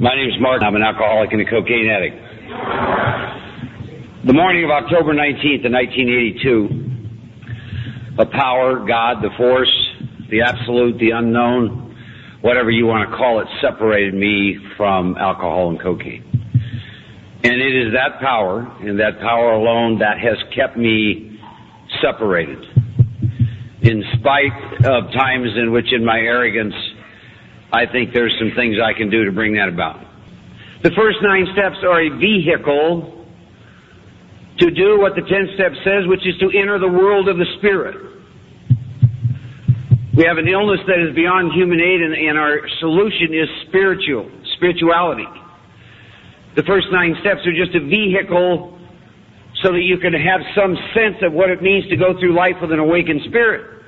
My name is Mark. I'm an alcoholic and a cocaine addict. The morning of October 19th, of 1982, a power, God, the force, the absolute, the unknown, whatever you want to call it, separated me from alcohol and cocaine. And it is that power, and that power alone, that has kept me separated. In spite of times in which, in my arrogance, I think there's some things I can do to bring that about. The first nine steps are a vehicle to do what the tenth step says, which is to enter the world of the Spirit. We have an illness that is beyond human aid, and, and our solution is spiritual, spirituality. The first nine steps are just a vehicle so that you can have some sense of what it means to go through life with an awakened spirit.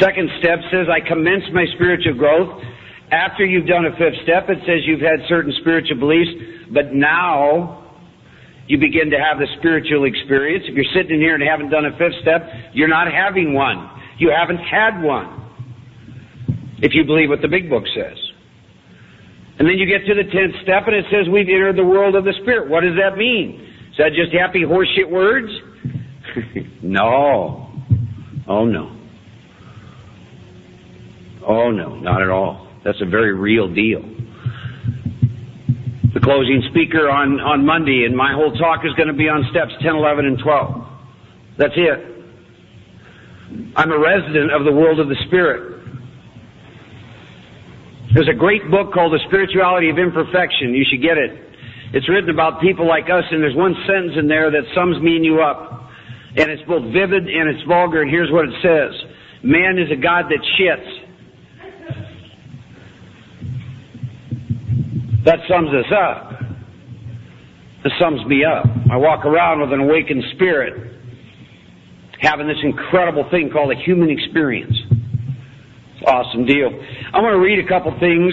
Second step says, I commence my spiritual growth. After you've done a fifth step, it says you've had certain spiritual beliefs, but now you begin to have the spiritual experience. If you're sitting in here and haven't done a fifth step, you're not having one. You haven't had one. If you believe what the big book says. And then you get to the tenth step and it says we've entered the world of the Spirit. What does that mean? Is that just happy horseshit words? no. Oh no. Oh no, not at all. That's a very real deal. The closing speaker on, on Monday and my whole talk is going to be on steps 10, 11, and 12. That's it. I'm a resident of the world of the Spirit. There's a great book called The Spirituality of Imperfection. You should get it. It's written about people like us, and there's one sentence in there that sums me and you up. And it's both vivid and it's vulgar, and here's what it says. Man is a God that shits. That sums us up. It sums me up. I walk around with an awakened spirit, having this incredible thing called a human experience. Awesome deal. I want to read a couple things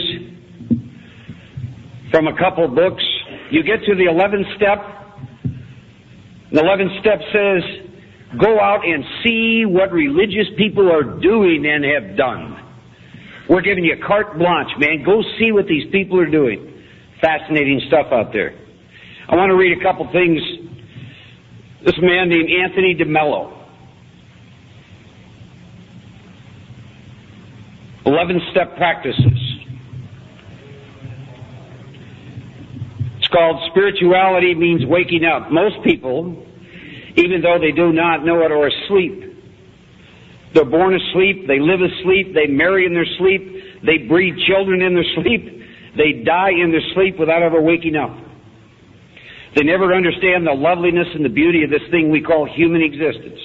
from a couple books. You get to the 11th step. The 11th step says, go out and see what religious people are doing and have done. We're giving you carte blanche, man. Go see what these people are doing. Fascinating stuff out there. I want to read a couple things. This man named Anthony DeMello 11 step practices. It's called spirituality means waking up. Most people, even though they do not know it, are asleep. They're born asleep, they live asleep, they marry in their sleep, they breed children in their sleep, they die in their sleep without ever waking up. They never understand the loveliness and the beauty of this thing we call human existence.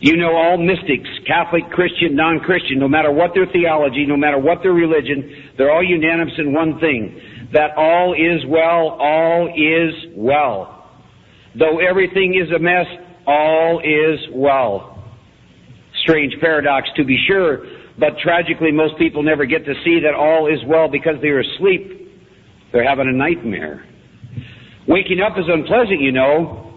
You know all mystics, Catholic, Christian, non-Christian, no matter what their theology, no matter what their religion, they're all unanimous in one thing, that all is well, all is well. Though everything is a mess, all is well. Strange paradox to be sure, but tragically most people never get to see that all is well because they're asleep. They're having a nightmare. Waking up is unpleasant, you know,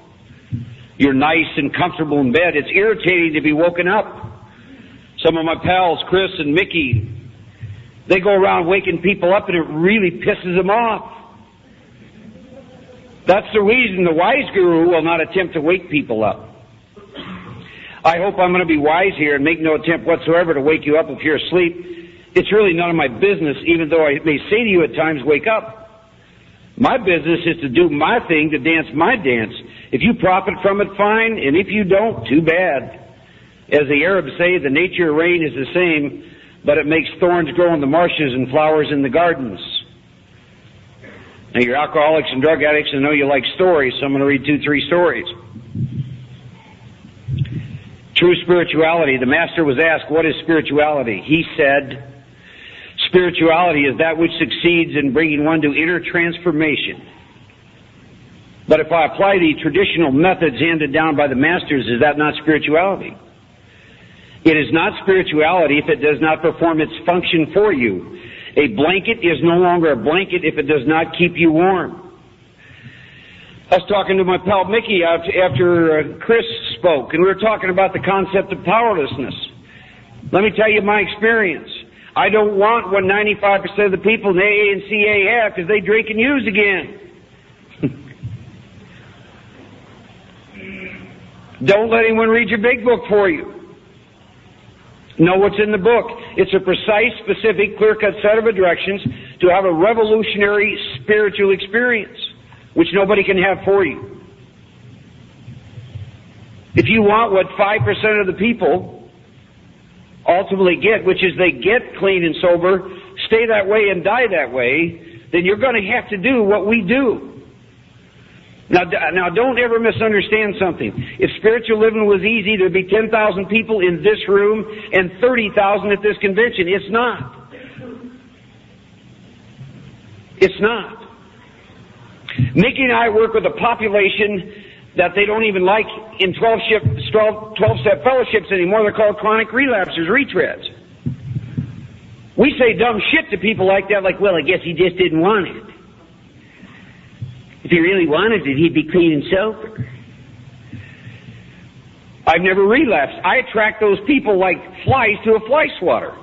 you're nice and comfortable in bed. It's irritating to be woken up. Some of my pals, Chris and Mickey, they go around waking people up and it really pisses them off. That's the reason the wise guru will not attempt to wake people up. I hope I'm going to be wise here and make no attempt whatsoever to wake you up if you're asleep. It's really none of my business, even though I may say to you at times, wake up. My business is to do my thing, to dance my dance. If you profit from it, fine, and if you don't, too bad. As the Arabs say, the nature of rain is the same, but it makes thorns grow in the marshes and flowers in the gardens. Now, you're alcoholics and drug addicts, and know you like stories, so I'm going to read two, three stories. True spirituality. The master was asked, What is spirituality? He said, Spirituality is that which succeeds in bringing one to inner transformation. But if I apply the traditional methods handed down by the masters, is that not spirituality? It is not spirituality if it does not perform its function for you. A blanket is no longer a blanket if it does not keep you warm. I was talking to my pal Mickey after uh, Chris spoke, and we were talking about the concept of powerlessness. Let me tell you my experience. I don't want what 95% of the people in AA have because they drink and use again. don't let anyone read your big book for you. Know what's in the book. It's a precise, specific, clear-cut set of directions to have a revolutionary spiritual experience, which nobody can have for you. If you want what 5% of the people ultimately get, which is they get clean and sober, stay that way and die that way, then you're going to have to do what we do. Now, now don't ever misunderstand something. If spiritual living was easy, there'd be 10,000 people in this room and 30,000 at this convention. It's not. It's not. Mickey and I work with a population that they don't even like in 12 step 12, 12 step fellowships anymore. They're called chronic relapsers, retreads. We say dumb shit to people like that, like, well, I guess he just didn't want it. If he really wanted it, he'd be clean and sober. I've never relapsed. I attract those people like flies to a fly swatter.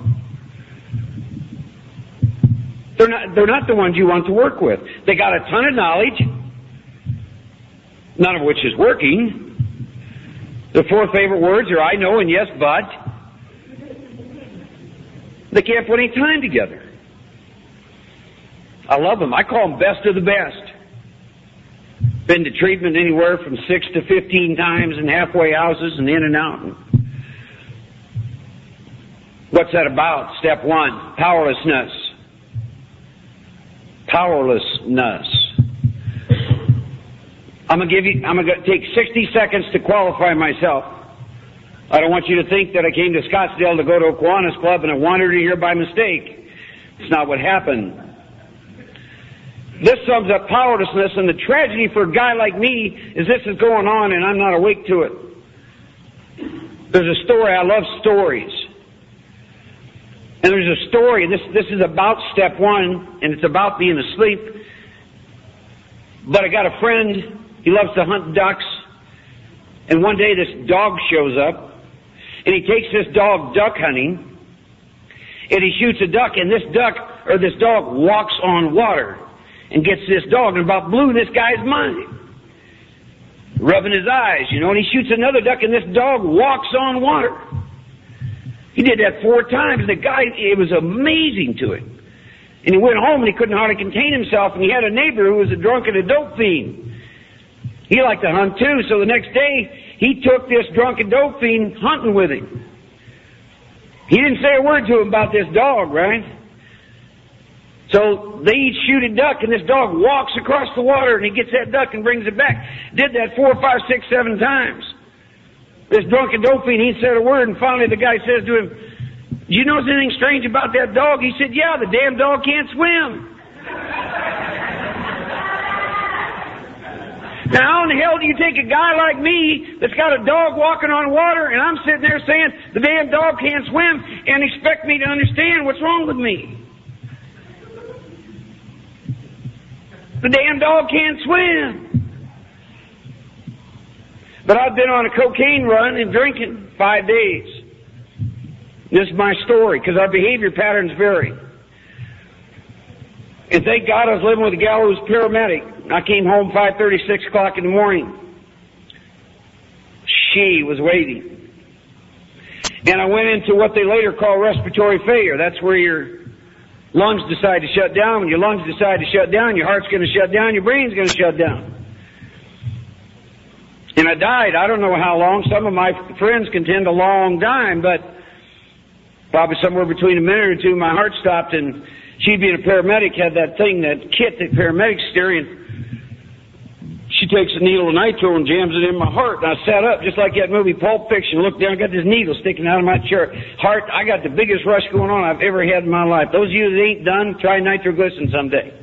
They're not, they're not the ones you want to work with. They got a ton of knowledge, none of which is working. The four favorite words are I know and yes, but. They can't put any time together. I love them. I call them best of the best. Been to treatment anywhere from six to 15 times in halfway houses and in and out. What's that about? Step one, powerlessness. Powerlessness. I'm gonna give you, I'm gonna take 60 seconds to qualify myself. I don't want you to think that I came to Scottsdale to go to a Kiwanis club and I wandered in here by mistake. It's not what happened. This sums up powerlessness, and the tragedy for a guy like me is this is going on and I'm not awake to it. There's a story, I love stories. And there's a story, and this, this is about step one, and it's about being asleep. But I got a friend, he loves to hunt ducks, and one day this dog shows up, and he takes this dog duck hunting, and he shoots a duck, and this duck, or this dog walks on water and gets this dog and about blew this guy's mind. Rubbing his eyes, you know, and he shoots another duck and this dog walks on water. He did that four times and the guy, it was amazing to him. And he went home and he couldn't hardly contain himself and he had a neighbor who was a drunk and a dope fiend. He liked to hunt too, so the next day he took this drunken dope fiend hunting with him. He didn't say a word to him about this dog, right? So they each shoot a duck, and this dog walks across the water, and he gets that duck and brings it back. Did that four, five, six, seven times. This drunken dope fiend, he said a word, and finally the guy says to him, "Do you notice anything strange about that dog?" He said, "Yeah, the damn dog can't swim." Now, how in the hell do you take a guy like me that's got a dog walking on water, and I'm sitting there saying the damn dog can't swim, and expect me to understand what's wrong with me? The damn dog can't swim. But I've been on a cocaine run and drinking five days. This is my story because our behavior patterns vary. And thank God I was living with a gal who was paramedic. I came home 5.30, 6 o'clock in the morning. She was waiting. And I went into what they later call respiratory failure. That's where you're lungs decide to shut down. When your lungs decide to shut down, your heart's going to shut down, your brain's going to shut down. And I died. I don't know how long. Some of my friends contend a long time, but probably somewhere between a minute or two, my heart stopped, and she, being a paramedic, had that thing, that kit that paramedics carry, and she takes a needle of nitro and jams it in my heart. And I sat up just like that movie Pulp Fiction, looked down, got this needle sticking out of my chair. Heart, I got the biggest rush going on I've ever had in my life. Those of you that ain't done, try nitroglycerin someday.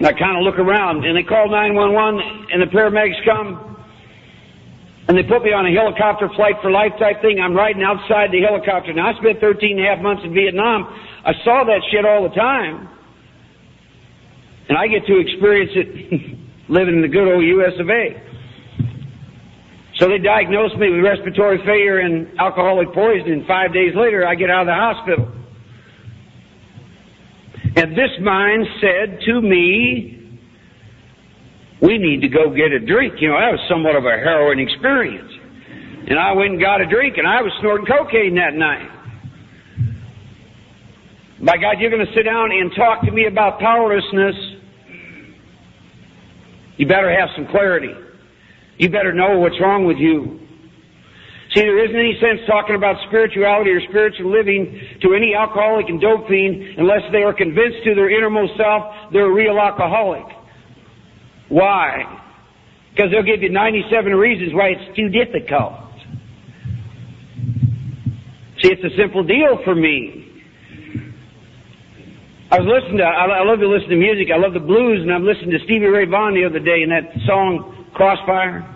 And I kind of look around, and they call 911, and the paramedics come, and they put me on a helicopter flight for life type thing. I'm riding outside the helicopter. Now, I spent 13 and a half months in Vietnam. I saw that shit all the time. And I get to experience it living in the good old US of A. So they diagnosed me with respiratory failure and alcoholic poisoning. Five days later, I get out of the hospital. And this mind said to me, we need to go get a drink. You know, that was somewhat of a harrowing experience. And I went and got a drink, and I was snorting cocaine that night. By God, you're going to sit down and talk to me about powerlessness. You better have some clarity. You better know what's wrong with you. See, there isn't any sense talking about spirituality or spiritual living to any alcoholic and dope fiend unless they are convinced to their innermost self they're a real alcoholic. Why? Because they'll give you 97 reasons why it's too difficult. See, it's a simple deal for me. I was listening to, I love to listen to music. I love the blues, and I'm listening to Stevie Ray Vaughan the other day in that song crossfire.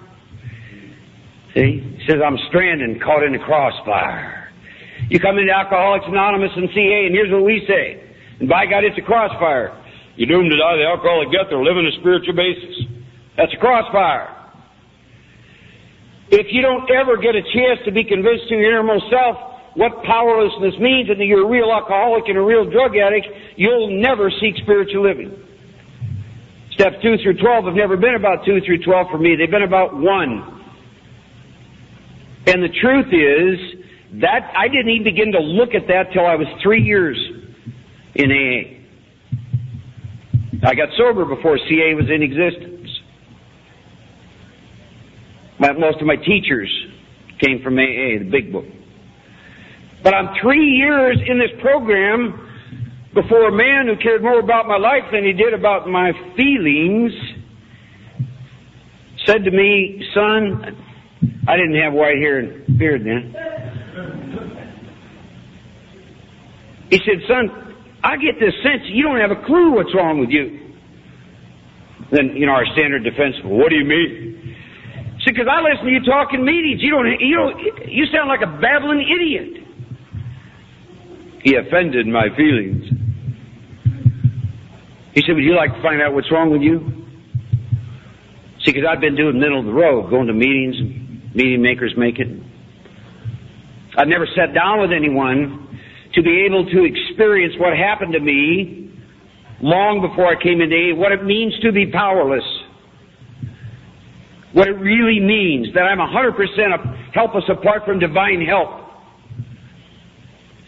See? Says, I'm stranded, caught in the crossfire. You come into Alcoholics Anonymous and CA, and here's what we say. And by God, it's a crossfire. You're doomed to die the alcoholic death or live on a spiritual basis. That's a crossfire. If you don't ever get a chance to be convinced to your innermost self what powerlessness means and that you're a real alcoholic and a real drug addict, you'll never seek spiritual living. Steps 2 through 12 have never been about 2 through 12 for me. They've been about 1. And the truth is that I didn't even begin to look at that till I was three years in AA. I got sober before CA was in existence. My, most of my teachers came from AA, the big book. But I'm three years in this program before a man who cared more about my life than he did about my feelings said to me, son, I didn't have white hair and beard then. He said, son, I get this sense you don't have a clue what's wrong with you. Then, you know, our standard defense, what do you mean? See, because I listen to you talk in meetings. You don't, you don't, you sound like a babbling idiot. He offended my feelings. He said, Would you like to find out what's wrong with you? See, because I've been doing middle of the road, going to meetings, and meeting makers make it. I've never sat down with anyone to be able to experience what happened to me long before I came into AA, what it means to be powerless. What it really means, that I'm 100% helpless apart from divine help.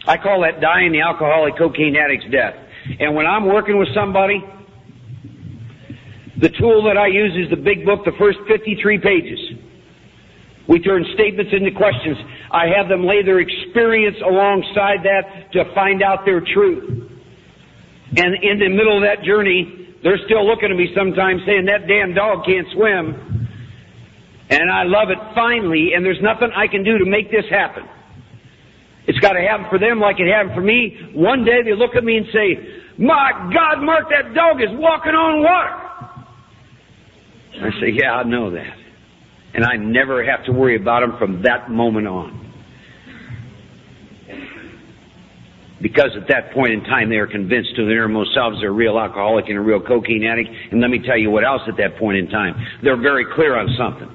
I call that dying the alcoholic cocaine addict's death. And when I'm working with somebody, the tool that I use is the big book, the first 53 pages. We turn statements into questions. I have them lay their experience alongside that to find out their truth. And in the middle of that journey, they're still looking at me sometimes saying, that damn dog can't swim. And I love it finally, and there's nothing I can do to make this happen. It's got to happen for them like it happened for me. One day they look at me and say, My God, Mark, that dog is walking on water. I say, Yeah, I know that. And I never have to worry about them from that moment on. Because at that point in time they are convinced to their innermost selves they're a real alcoholic and a real cocaine addict. And let me tell you what else at that point in time. They're very clear on something.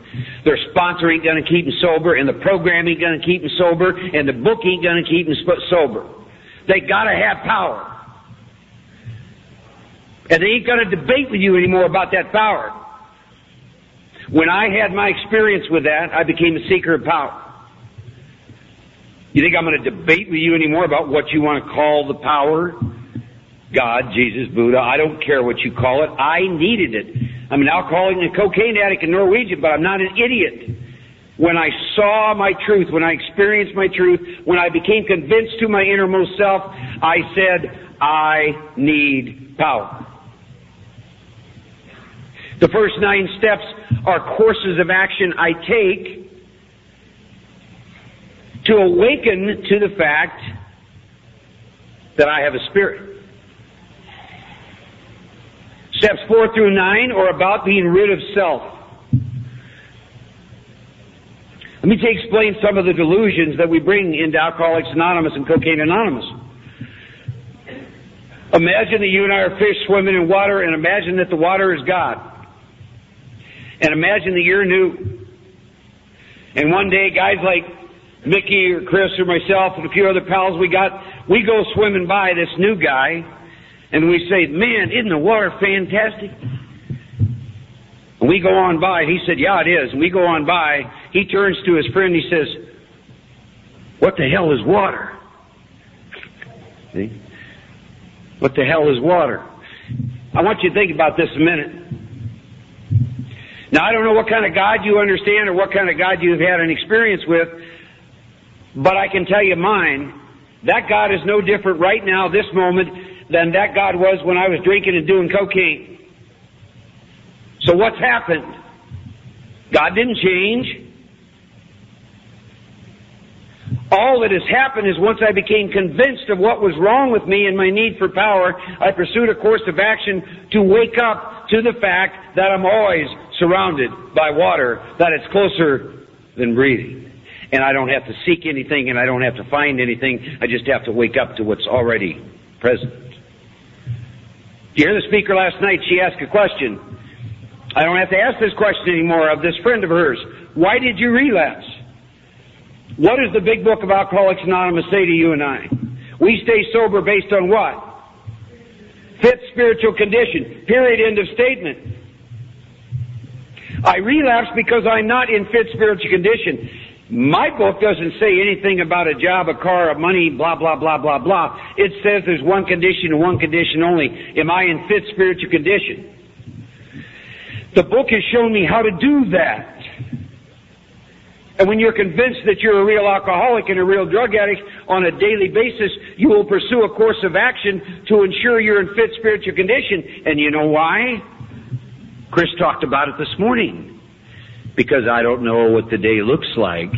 Their sponsor ain't gonna keep them sober, and the program ain't gonna keep them sober, and the book ain't gonna keep them sober. They gotta have power. And they ain't gonna debate with you anymore about that power. When I had my experience with that, I became a seeker of power. You think I'm going to debate with you anymore about what you want to call the power? God, Jesus, Buddha, I don't care what you call it. I needed it. I'm an alcoholic and a cocaine addict in Norwegian, but I'm not an idiot. When I saw my truth, when I experienced my truth, when I became convinced to my innermost self, I said, I need power. The first nine steps are courses of action I take to awaken to the fact that I have a spirit. Steps four through nine are about being rid of self. Let me explain some of the delusions that we bring into Alcoholics Anonymous and Cocaine Anonymous. Imagine that you and I are fish swimming in water, and imagine that the water is God. And imagine that you're new. And one day, guys like Mickey or Chris or myself and a few other pals we got, we go swimming by this new guy, and we say, man, isn't the water fantastic? And we go on by. He said, yeah, it is. And we go on by. He turns to his friend. He says, what the hell is water? See? What the hell is water? I want you to think about this a minute. Now, I don't know what kind of God you understand or what kind of God you've had an experience with, but I can tell you mine. That God is no different right now, this moment, than that God was when I was drinking and doing cocaine. So what's happened? God didn't change. All that has happened is once I became convinced of what was wrong with me and my need for power, I pursued a course of action to wake up to the fact that I'm always surrounded by water, that it's closer than breathing. And I don't have to seek anything and I don't have to find anything. I just have to wake up to what's already present. You hear the speaker last night? She asked a question. I don't have to ask this question anymore of this friend of hers. Why did you relapse? What does the big book of Alcoholics Anonymous say to you and I? We stay sober based on what? Fit spiritual condition. Period. End of statement. I relapse because I'm not in fit spiritual condition. My book doesn't say anything about a job, a car, a money, blah, blah, blah, blah, blah. It says there's one condition and one condition only. Am I in fit spiritual condition? The book has shown me how to do that. And when you're convinced that you're a real alcoholic and a real drug addict on a daily basis, you will pursue a course of action to ensure you're in fit spiritual condition. And you know why? Chris talked about it this morning. Because I don't know what the day looks like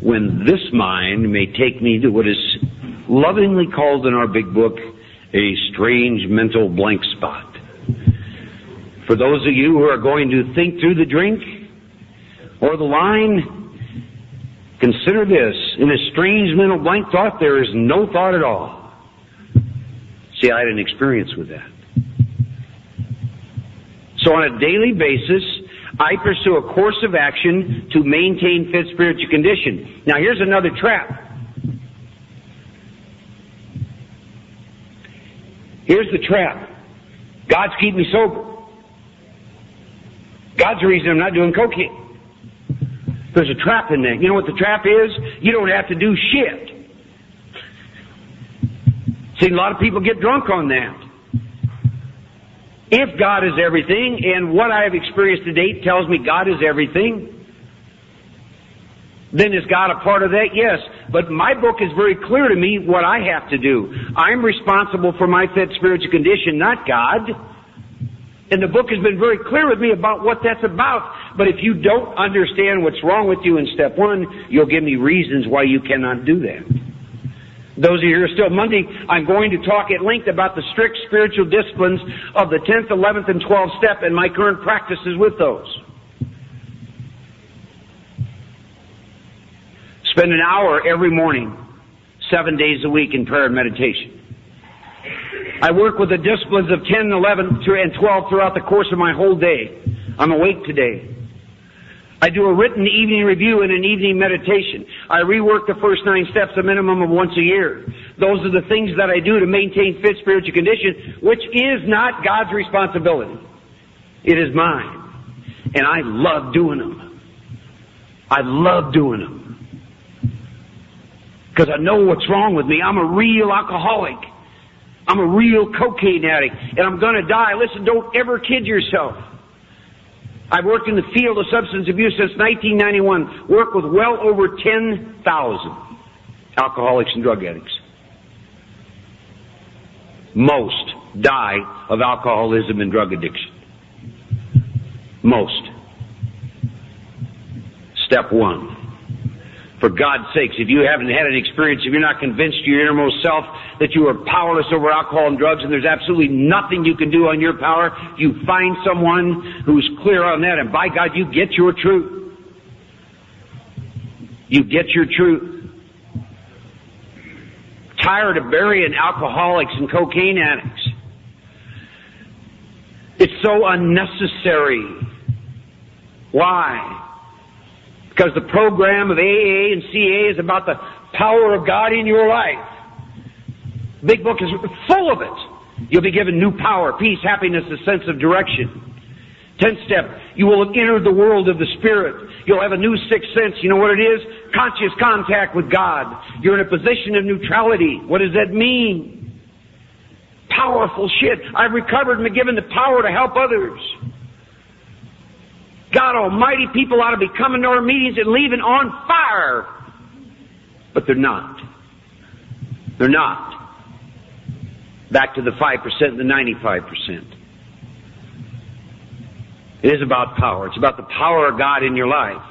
when this mind may take me to what is lovingly called in our big book a strange mental blank spot. For those of you who are going to think through the drink or the line, consider this. In a strange mental blank thought, there is no thought at all. See, I had an experience with that. So on a daily basis, I pursue a course of action to maintain fit spiritual condition. Now here's another trap. Here's the trap. God's keep me sober. God's the reason I'm not doing cocaine. There's a trap in there. You know what the trap is? You don't have to do shit. See, a lot of people get drunk on that. If God is everything, and what I have experienced to date tells me God is everything, then is God a part of that? Yes. But my book is very clear to me what I have to do. I'm responsible for my fit spiritual condition, not God. And the book has been very clear with me about what that's about. But if you don't understand what's wrong with you in step one, you'll give me reasons why you cannot do that. Those of you who are still Monday, I'm going to talk at length about the strict spiritual disciplines of the 10th, 11th, and 12th step and my current practices with those. Spend an hour every morning, seven days a week in prayer and meditation. I work with the disciplines of 10, 11, and 12 throughout the course of my whole day. I'm awake today. I do a written evening review and an evening meditation. I rework the first nine steps a minimum of once a year. Those are the things that I do to maintain fit spiritual condition, which is not God's responsibility. It is mine. And I love doing them. I love doing them. Because I know what's wrong with me. I'm a real alcoholic. I'm a real cocaine addict and I'm going to die. Listen, don't ever kid yourself. I've worked in the field of substance abuse since 1991. Worked with well over 10,000 alcoholics and drug addicts. Most die of alcoholism and drug addiction. Most. Step one. For God's sakes, if you haven't had an experience, if you're not convinced to your innermost self that you are powerless over alcohol and drugs and there's absolutely nothing you can do on your power, you find someone who's clear on that and by God, you get your truth. You get your truth. Tired of burying alcoholics and cocaine addicts. It's so unnecessary. Why? Because the program of AA and CA is about the power of God in your life. Big book is full of it. You'll be given new power, peace, happiness, a sense of direction. Tenth step, you will have entered the world of the Spirit. You'll have a new sixth sense. You know what it is? Conscious contact with God. You're in a position of neutrality. What does that mean? Powerful shit. I've recovered and been given the power to help others. God Almighty, people ought to be coming to our meetings and leaving on fire. But they're not. They're not. Back to the 5% and the 95%. It is about power. It's about the power of God in your life.